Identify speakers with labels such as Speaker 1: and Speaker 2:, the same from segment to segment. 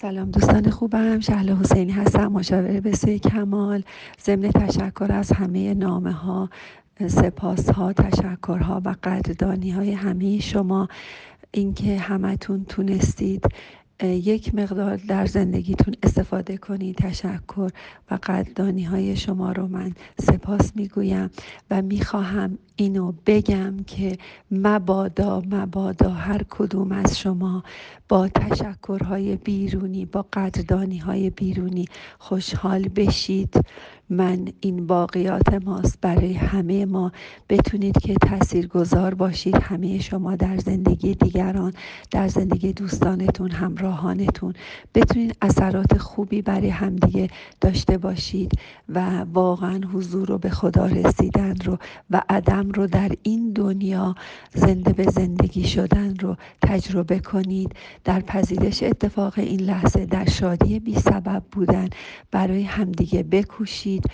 Speaker 1: سلام دوستان خوبم. شهل حسینی هستم مشاور بسوی کمال. ضمن تشکر از همه نامه ها سپاس ها تشکر ها و قدردانی های همه شما. اینکه همتون تونستید یک مقدار در زندگیتون استفاده کنید تشکر و قدردانی های شما رو من سپاس می‌گویم و می‌خواهم اینو بگم که مبادا مبادا هر کدوم از شما با تشکرهای بیرونی با قدردانی های بیرونی خوشحال بشید. من این باقیات ماست برای همه ما. بتونید که تأثیر گذار باشید همه شما در زندگی دیگران در زندگی دوستانتون همراهانتون. بتونید اثرات خوبی برای همدیگه داشته باشید و واقعا حضور رو به خدا رسیدن رو و عدم رو در این دنیا زنده به زندگی شدن رو تجربه کنید. در پذیرش اتفاق این لحظه در شادی بی سبب بودن برای همدیگه بکوشید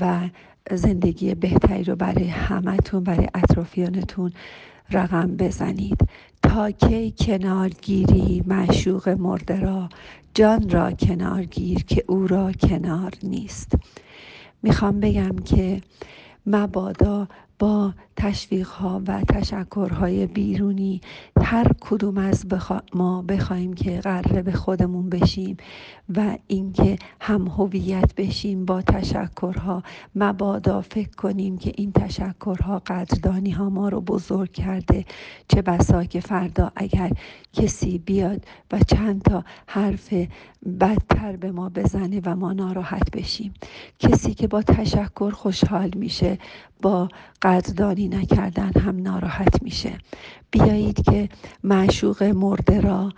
Speaker 1: و زندگی بهتری رو برای همتون برای اطرافیانتون رقم بزنید. تا کی کنار گیری معشوق مرده را جان را کنار گیر که او را کنار نیست. می‌خوام بگم که مبادا با تشویق ها و تشکرهای بیرونی هر کدوم از ما بخوایم که قراره به خودمون بشیم و اینکه هم هویت بشیم با تشکرها مبادا فکر کنیم که این تشکرها قدردانی ها ما رو بزرگ کرده. چه بسا که فردا اگر کسی بیاد و چند تا حرف بدتر به ما بزنه و ما ناراحت بشیم. کسی که با تشکر خوشحال میشه با قدردانی نکردن هم ناراحت میشه. بیایید که معشوق مرده را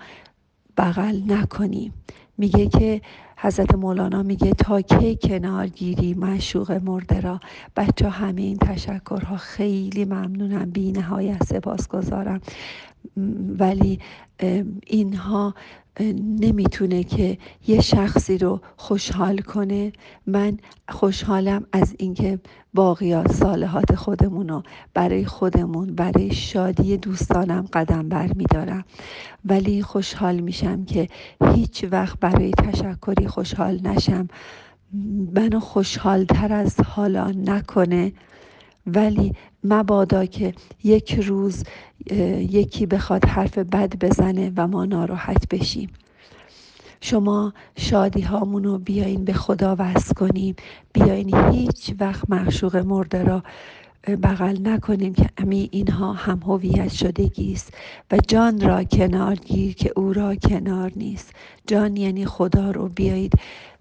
Speaker 1: بغل نکنیم. میگه که حضرت مولانا میگه تا کی کنار گیری معشوق مرده را؟ بچه همه این تشکرها خیلی ممنونم. بی نهایت سپاس گذارم ولی اینها نمی‌تونه که یه شخصی رو خوشحال کنه. من خوشحالم از اینکه باقیات صالحات خودمون رو برای خودمون برای شادی دوستانم قدم بر میدارم ولی خوشحال میشم که هیچ وقت برای تشکری خوشحال نشم. منو خوشحالتر از حالا نکنه. ولی مبادا که یک روز یکی بخواد حرف بد بزنه و ما ناراحت بشیم. شما شادی هامون رو بیاین به خدا وست کنیم. بیاین هیچ وقت معشوق مرده را بغل نکنیم که امی اینها هم هویت شدگی است و جان را کنار گیر که او را کنار نیست. جان یعنی خدا رو بیایید.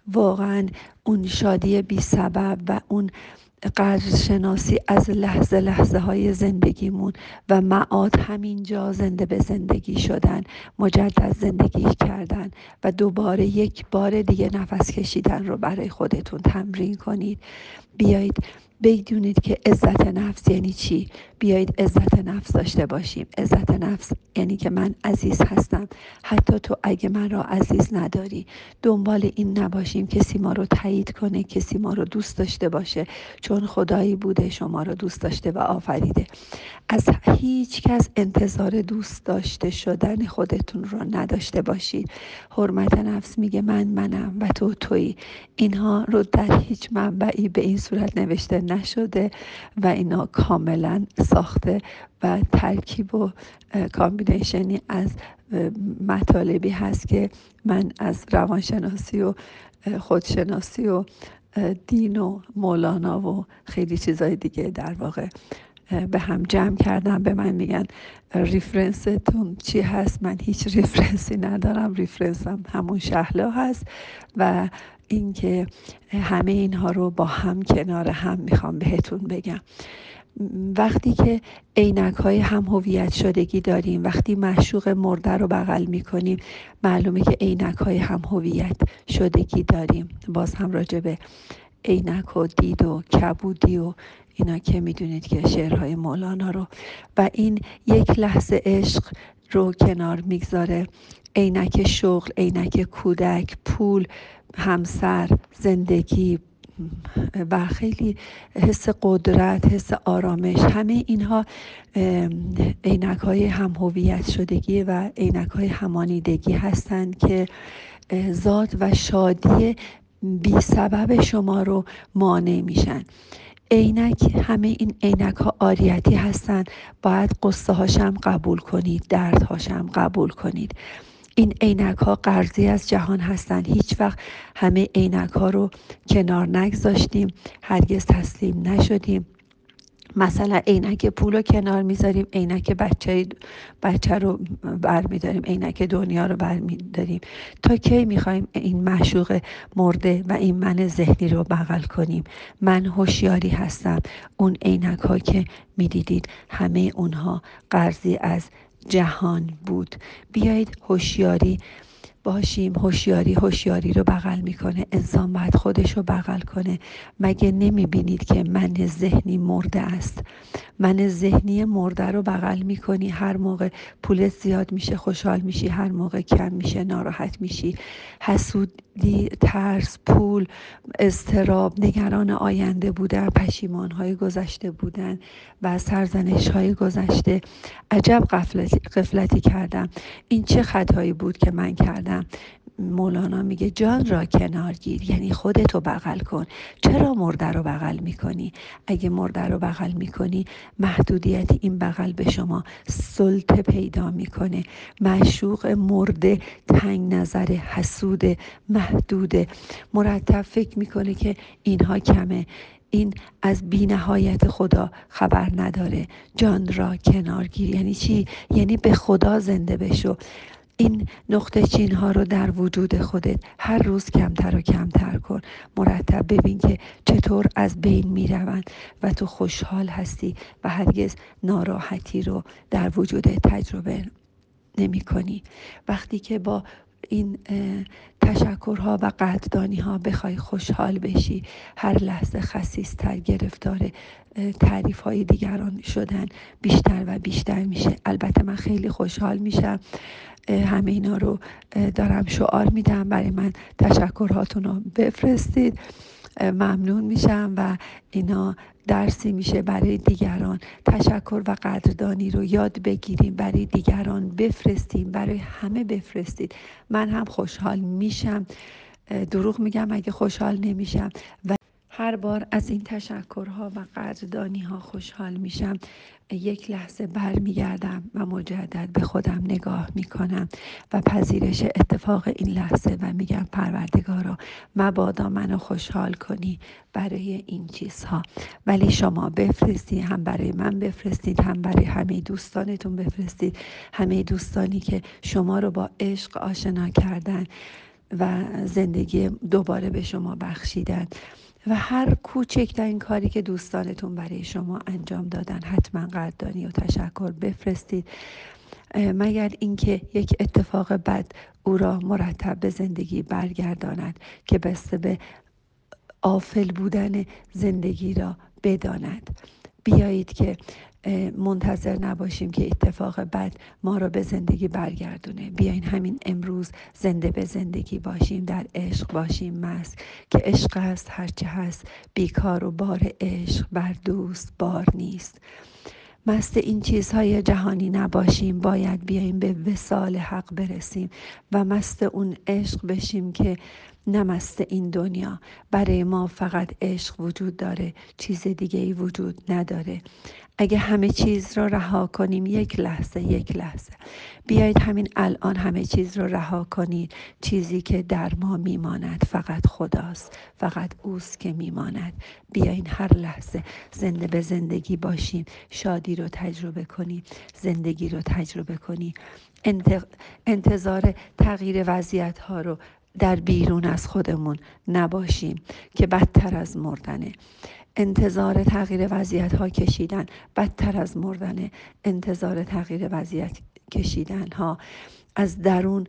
Speaker 1: واقعا اون شادی بی سبب و اون قدرشناسی از لحظه لحظه های زندگیمون و معاد همینجا زنده به زندگی شدن مجدد زندگی کردن و دوباره یک بار دیگه نفس کشیدن رو برای خودتون تمرین کنید. بیایید بدونید که عزت نفس یعنی چی؟ بیایید عزت نفس داشته باشیم. عزت نفس یعنی که من عزیز هستم. حتی تو اگه من را عزیز نداری دنبال این نباشیم کسی ما رو تایید کنه کسی ما رو دوست داشته باشه. چون خدایی بوده شما رو دوست داشته و آفریده. از هیچ کس انتظار دوست داشته شدن خودتون رو نداشته باشید. حرمت نفس میگه من منم و تو تویی. اینها رو در هیچ منبعی به این صورت نوشته نشده و اینا کاملا ساخته و ترکیب و combination ی از مطالبی هست که من از روانشناسی و خودشناسی و دین و مولانا و خیلی چیزای دیگه در واقع به هم جمع کردم به من میگن reference تون چی هست؟ من هیچ reference ی ندارم. reference م همون شهلا هست و اینکه همه اینها رو با هم کنار هم می‌خوام بهتون بگم. وقتی که عینک های هم هویت شدگی داریم وقتی مشوق مرده رو بغل می‌کنیم معلومه که عینک های هم هویت شدگی داریم. باز هم راجع به عینک و دید و کبودی و اینا که می‌دونید که شعرهای مولانا رو. و این یک لحظه عشق رو کنار می‌گذاره. عینک شغل عینک کودک پول همسر زندگی و خیلی حس قدرت حس آرامش همه اینها عینک های هم هویت شدگی و عینک های همانیدگی هستند که ذات و شادی بی سبب شما رو مانع میشن. عینک همه این عینک ها آریتی هستند. باید قصه هاشم قبول کنید درد هاشم قبول کنید. این عینک ها قرضی از جهان هستند. هیچ وقت همه عینک ها رو کنار نگذاشتیم. هرگز تسلیم نشدیم. مثلا عینک پول رو کنار می‌ذاریم عینک بچه بچه رو برمیداریم عینک دنیا رو برمیداریم. تا کی می‌خوایم این معشوق مرده و این من ذهنی رو بغل کنیم؟ من هوشیاری هستم. اون عینک ها که می‌دیدید همه اونها قرضی از جهان بود. بیایید هوشیاری باشیم هوشیاری هوشیاری رو بغل می‌کنه. انسان باید خودش رو بغل کنه. مگه نمی‌بینید که من ذهنی مرده است؟ من ذهنی مرده رو بغل می‌کنی. هر موقع پولت زیاد میشه خوشحال میشی. هر موقع کم میشه ناراحت میشی. حسودی ترس پول استراب نگران آینده بودن پشیمان های گذشته بودن و سرزنش های گذشته. عجب قفلتی, قفلتی کردم. این چه خطایی بود که من کردم؟ مولانا میگه جان را کنار گیر یعنی خودتو بغل کن. چرا مرده رو بغل می‌کنی؟ اگه مرده رو بغل می‌کنی محدودیت این بغل به شما سلطه پیدا می‌کنه. معشوق مرده تنگ نظر حسود محدود. مرتب فکر می‌کنه که اینها کمه. این از بینهایت خدا خبر نداره. جان را کنار گیر. یعنی چی؟ یعنی به خدا زنده بشو. این نقطه چین ها رو در وجود خودت هر روز کمتر و کمتر کن. مرتب ببین که چطور از بین می روند و تو خوشحال هستی و هرگز ناراحتی رو در وجود تجربه نمی کنی وقتی که با این تشکرها و قدردانی ها بخوای خوشحال بشی. هر لحظه خصیصتر گرفتار تعریف های دیگران شدن بیشتر و بیشتر میشه. البته من خیلی خوشحال میشم. همه اینا رو دارم شعار میدم. برای من تشکرهاتون رو بفرستید. ممنون میشم و اینا درسی میشه برای دیگران. تشکر و قدردانی رو یاد بگیریم برای دیگران بفرستیم برای همه بفرستید. من هم خوشحال میشم. دروغ میگم اگه خوشحال نمیشم. و هر بار از این تشکرها و قدردانی ها خوشحال میشم. یک لحظه برمیگردم و مجدد به خودم نگاه می‌کنم و پذیرش اتفاق این لحظه و میگم پروردگارا مبادا منو خوشحال کنی برای این چیزها. ولی شما بفرستید هم برای من بفرستید هم برای همه دوستانتون بفرستید. همه دوستانی که شما رو با عشق آشنا کردن و زندگی دوباره به شما بخشیدن. و هر کوچکترین کاری که دوستانتون برای شما انجام دادن حتما قدردانی و تشکر بفرستید. مگر اینکه یک اتفاق بد او را مرتب به زندگی برگرداند که بسته به آفل بودن زندگی را بداند. بیایید که منتظر نباشیم که اتفاق بد ما رو به زندگی برگردونه. بیاین همین امروز زنده به زندگی باشیم در عشق باشیم. مست که عشق است هرچه هست بیکار و بار عشق بر دوست بار نیست. مست این چیزهای جهانی نباشیم باید بیایم به وسال حق برسیم و مست اون عشق بشیم که نمست این دنیا. برای ما فقط عشق وجود داره چیز دیگه ای وجود نداره. اگه همه چیز رو رها کنیم یک لحظه یک لحظه. بیایید همین الان همه چیز رو رها کنید. چیزی که در ما میماند فقط خداست. فقط اوست که میماند. بیاین هر لحظه زنده به زندگی باشیم. شادی رو تجربه کنیم. زندگی رو تجربه کنیم. انتظار تغییر وضعیت ها رو در بیرون از خودمون نباشیم که بدتر از مردنه. انتظار تغییر وضعیت ها کشیدن بدتر از مردن انتظار تغییر وضعیت کشیدن ها از درون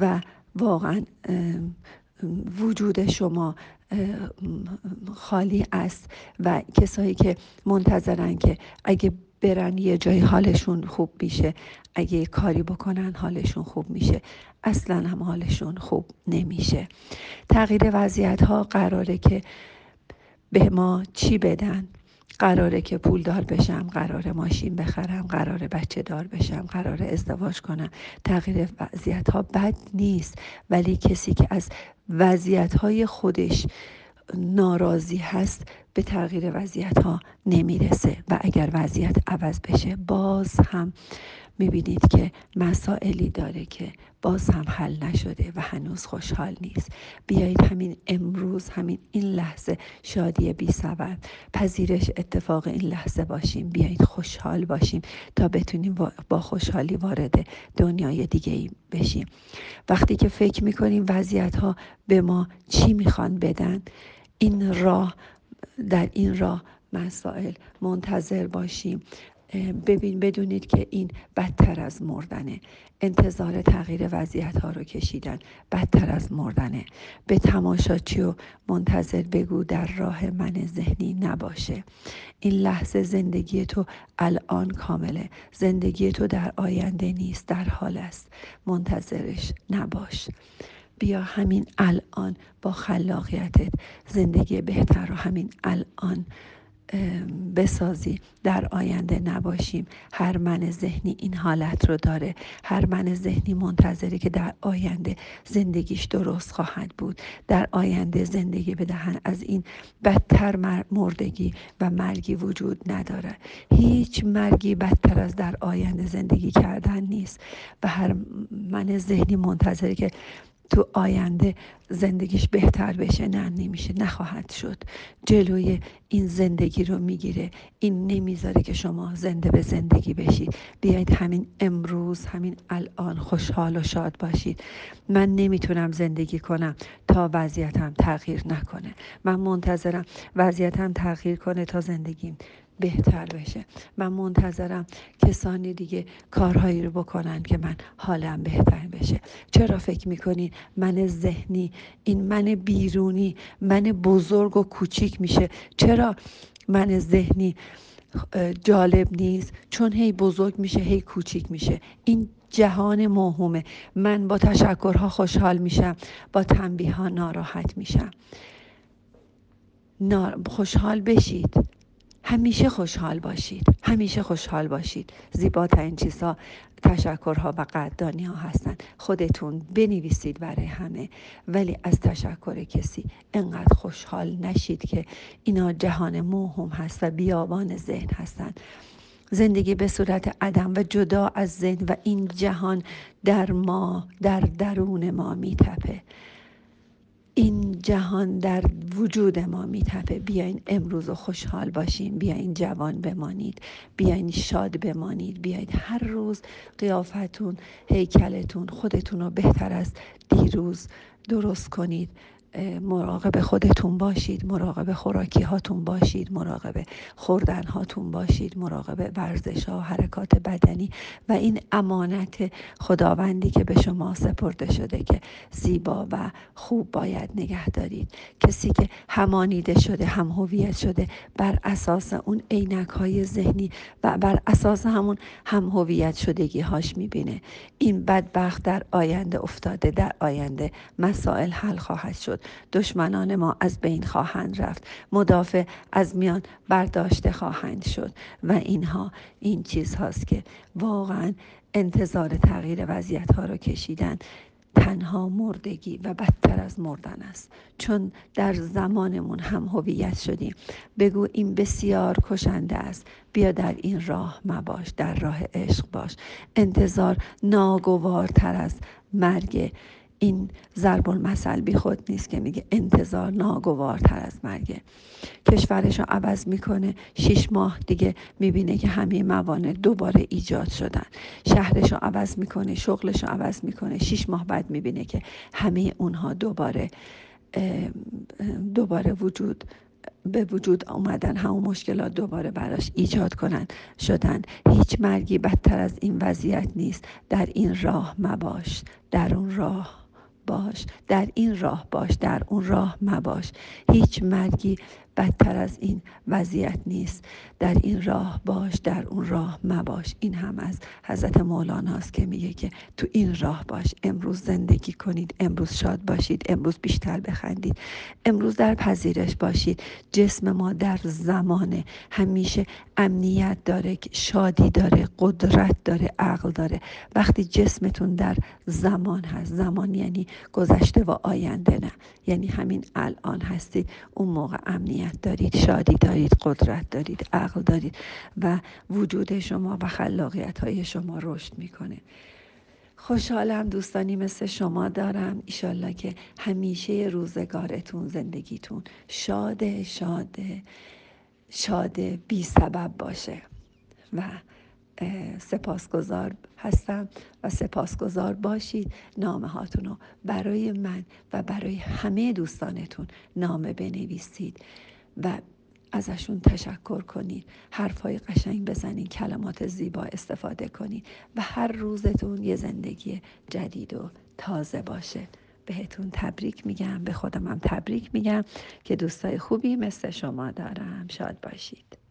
Speaker 1: و واقعا وجود شما خالی است و کسایی که منتظرن که اگه برن یه جای حالشون خوب میشه. اگه کاری بکنن حالشون خوب میشه. اصلا هم حالشون خوب نمیشه. تغییر وضعیت ها قراره که به ما چی بدن؟ قراره که پولدار بشم قراره ماشین بخرم قراره بچه دار بشم قراره ازدواج کنم. تغییر وضعیت ها بد نیست. ولی کسی که از وضعیت های خودش ناراضی هست به تغییر وضعیت ها نمی‌رسه. و اگر وضعیت عوض بشه باز هم می‌بینید که مسائلی داره که باز هم حل نشده و هنوز خوشحال نیست. بیایید همین امروز همین این لحظه شادی بی سبب پذیرش اتفاق این لحظه باشیم. بیایید خوشحال باشیم تا بتونیم با خوشحالی وارد دنیای دیگه ای بشیم. وقتی که فکر می‌کنیم وضعیت ها به ما چی می‌خوان بدن این راه در این راه مسائل منتظر باشیم. ببین بدونید که این بدتر از مردنه. انتظار تغییر وضعیت ها رو کشیدن بدتر از مردنه. به تماشاچی و منتظر بگو در راه من ذهنی نباشه. این لحظه زندگی تو الان کامله. زندگی تو در آینده نیست در حال است. منتظرش نباش. بیا همین الان با خلاقیتت زندگی بهتر رو همین الان بسازی در آینده نباشیم. هر من ذهنی این حالت رو داره. هر من ذهنی منتظره که در آینده زندگیش درست خواهد بود. در آینده زندگی بدهن. از این بدتر مردگی و مرگی وجود نداره. هیچ مرگی بدتر از در آینده زندگی کردن نیست. و هر من ذهنی منتظره که تو آینده زندگیش بهتر بشه نه نمیشه نخواهد شد. جلوی این زندگی رو می‌گیره. این نمی‌ذاره که شما زنده به زندگی بشید. بیایید همین امروز همین الان خوشحال و شاد باشید. من نمی‌تونم زندگی کنم تا وضعیتم تغییر نکنه. من منتظرم وضعیتم تغییر کنه تا زندگیم بهتر بشه. من منتظرم کسانی دیگه کارهایی رو بکنن که من حالم بهتر بشه. چرا فکر می‌کنین من ذهنی این من بیرونی من بزرگ و کوچیک میشه؟ چرا من ذهنی جالب نیست؟ چون هی بزرگ میشه هی کوچیک میشه. این جهان موهومه. من با تشکرها خوشحال میشم با تنبیه ها ناراحت میشم. خوشحال بشید. همیشه خوشحال باشید. همیشه خوشحال باشید. زیباترین چیزها تشکرها و قدردانی ها هستن خودتون بنویسید برای همه. ولی از تشکر کسی انقدر خوشحال نشید که اینا جهان موهوم هست و بیابان ذهن هستند. زندگی به صورت عدم و جدا از ذهن و این جهان در ما در درون ما میتپه. این جهان در وجود ما میتپه. بیاین امروز خوشحال باشین. بیاین جوان بمانید. بیاین شاد بمانید. بیاید هر روز قیافتون هیکلتون خودتون رو بهتر از دیروز درست کنید. مراقب خودتون باشید مراقب خوراکی هاتون باشید مراقب خوردن هاتون باشید مراقب ورزش ها و حرکات بدنی و این امانت خداوندی که به شما سپرده شده که زیبا و خوب باید نگه دارید. کسی که همانیده شده هم هویت شده بر اساس اون عینک های ذهنی و بر اساس همون هم هویت شدگی هاش می‌بینه. این بدبخت در آینده افتاده در آینده مسائل حل خواهد شد. دشمنان ما از بین خواهند رفت. مدافع از میان برداشته خواهند شد. و اینها این چیز هاست که واقعا انتظار تغییر وضعیت ها رو کشیدن تنها مردگی و بدتر از مردن است. چون در زمانمون هم هویت شدیم. بگو این بسیار کشنده است. بیا در این راه مباش در راه عشق باش. انتظار ناگوارتر از مرگ این ضرب المثل بی خود نیست که میگه انتظار ناگوارتر از مرگه. کشورش رو عوض می‌کنه. شیش ماه دیگه می‌بینه که همه موانع دوباره ایجاد شدن. شهرش رو عوض می‌کنه شغلش رو عوض می‌کنه. شیش ماه بعد می‌بینه که همه اونها دوباره دوباره وجود به وجود آمدن همون مشکلات دوباره براش ایجاد کنند شدن. هیچ مرگی بدتر از این وضعیت نیست. در این راه مباش. در اون راه. باش در این راه باش در اون راه مباش. هیچ مرگی بدتر از این وضعیت نیست. در این راه باش در اون راه مباش. این هم از حضرت مولانا است که میگه که تو این راه باش. امروز زندگی کنید امروز شاد باشید امروز بیشتر بخندید. امروز در پذیرش باشید. جسم ما در زمان همیشه امنیت داره شادی داره قدرت داره عقل داره. وقتی جسمتون در زمان هست زمان یعنی گذشته و آینده نه. یعنی همین الان هستید. اون موقع امنیت دارید شادی دارید قدرت دارید عقل دارید و وجود شما و خلاقیت های شما رشد می‌کنه. خوشحالم دوستانی مثل شما دارم. ایشالله که همیشه روزگارتون زندگیتون شاده شاده شاده بی سبب باشه. و سپاسگزار هستم و سپاسگزار باشید. نامه هاتون رو برای من و برای همه دوستانتون نامه بنویسید. و ازشون تشکر کنید حرفهای قشنگ بزنید کلمات زیبا استفاده کنید و هر روزتون یه زندگی جدید و تازه باشه. بهتون تبریک میگم به خودم هم تبریک میگم که دوستای خوبی مثل شما دارم. شاد باشید.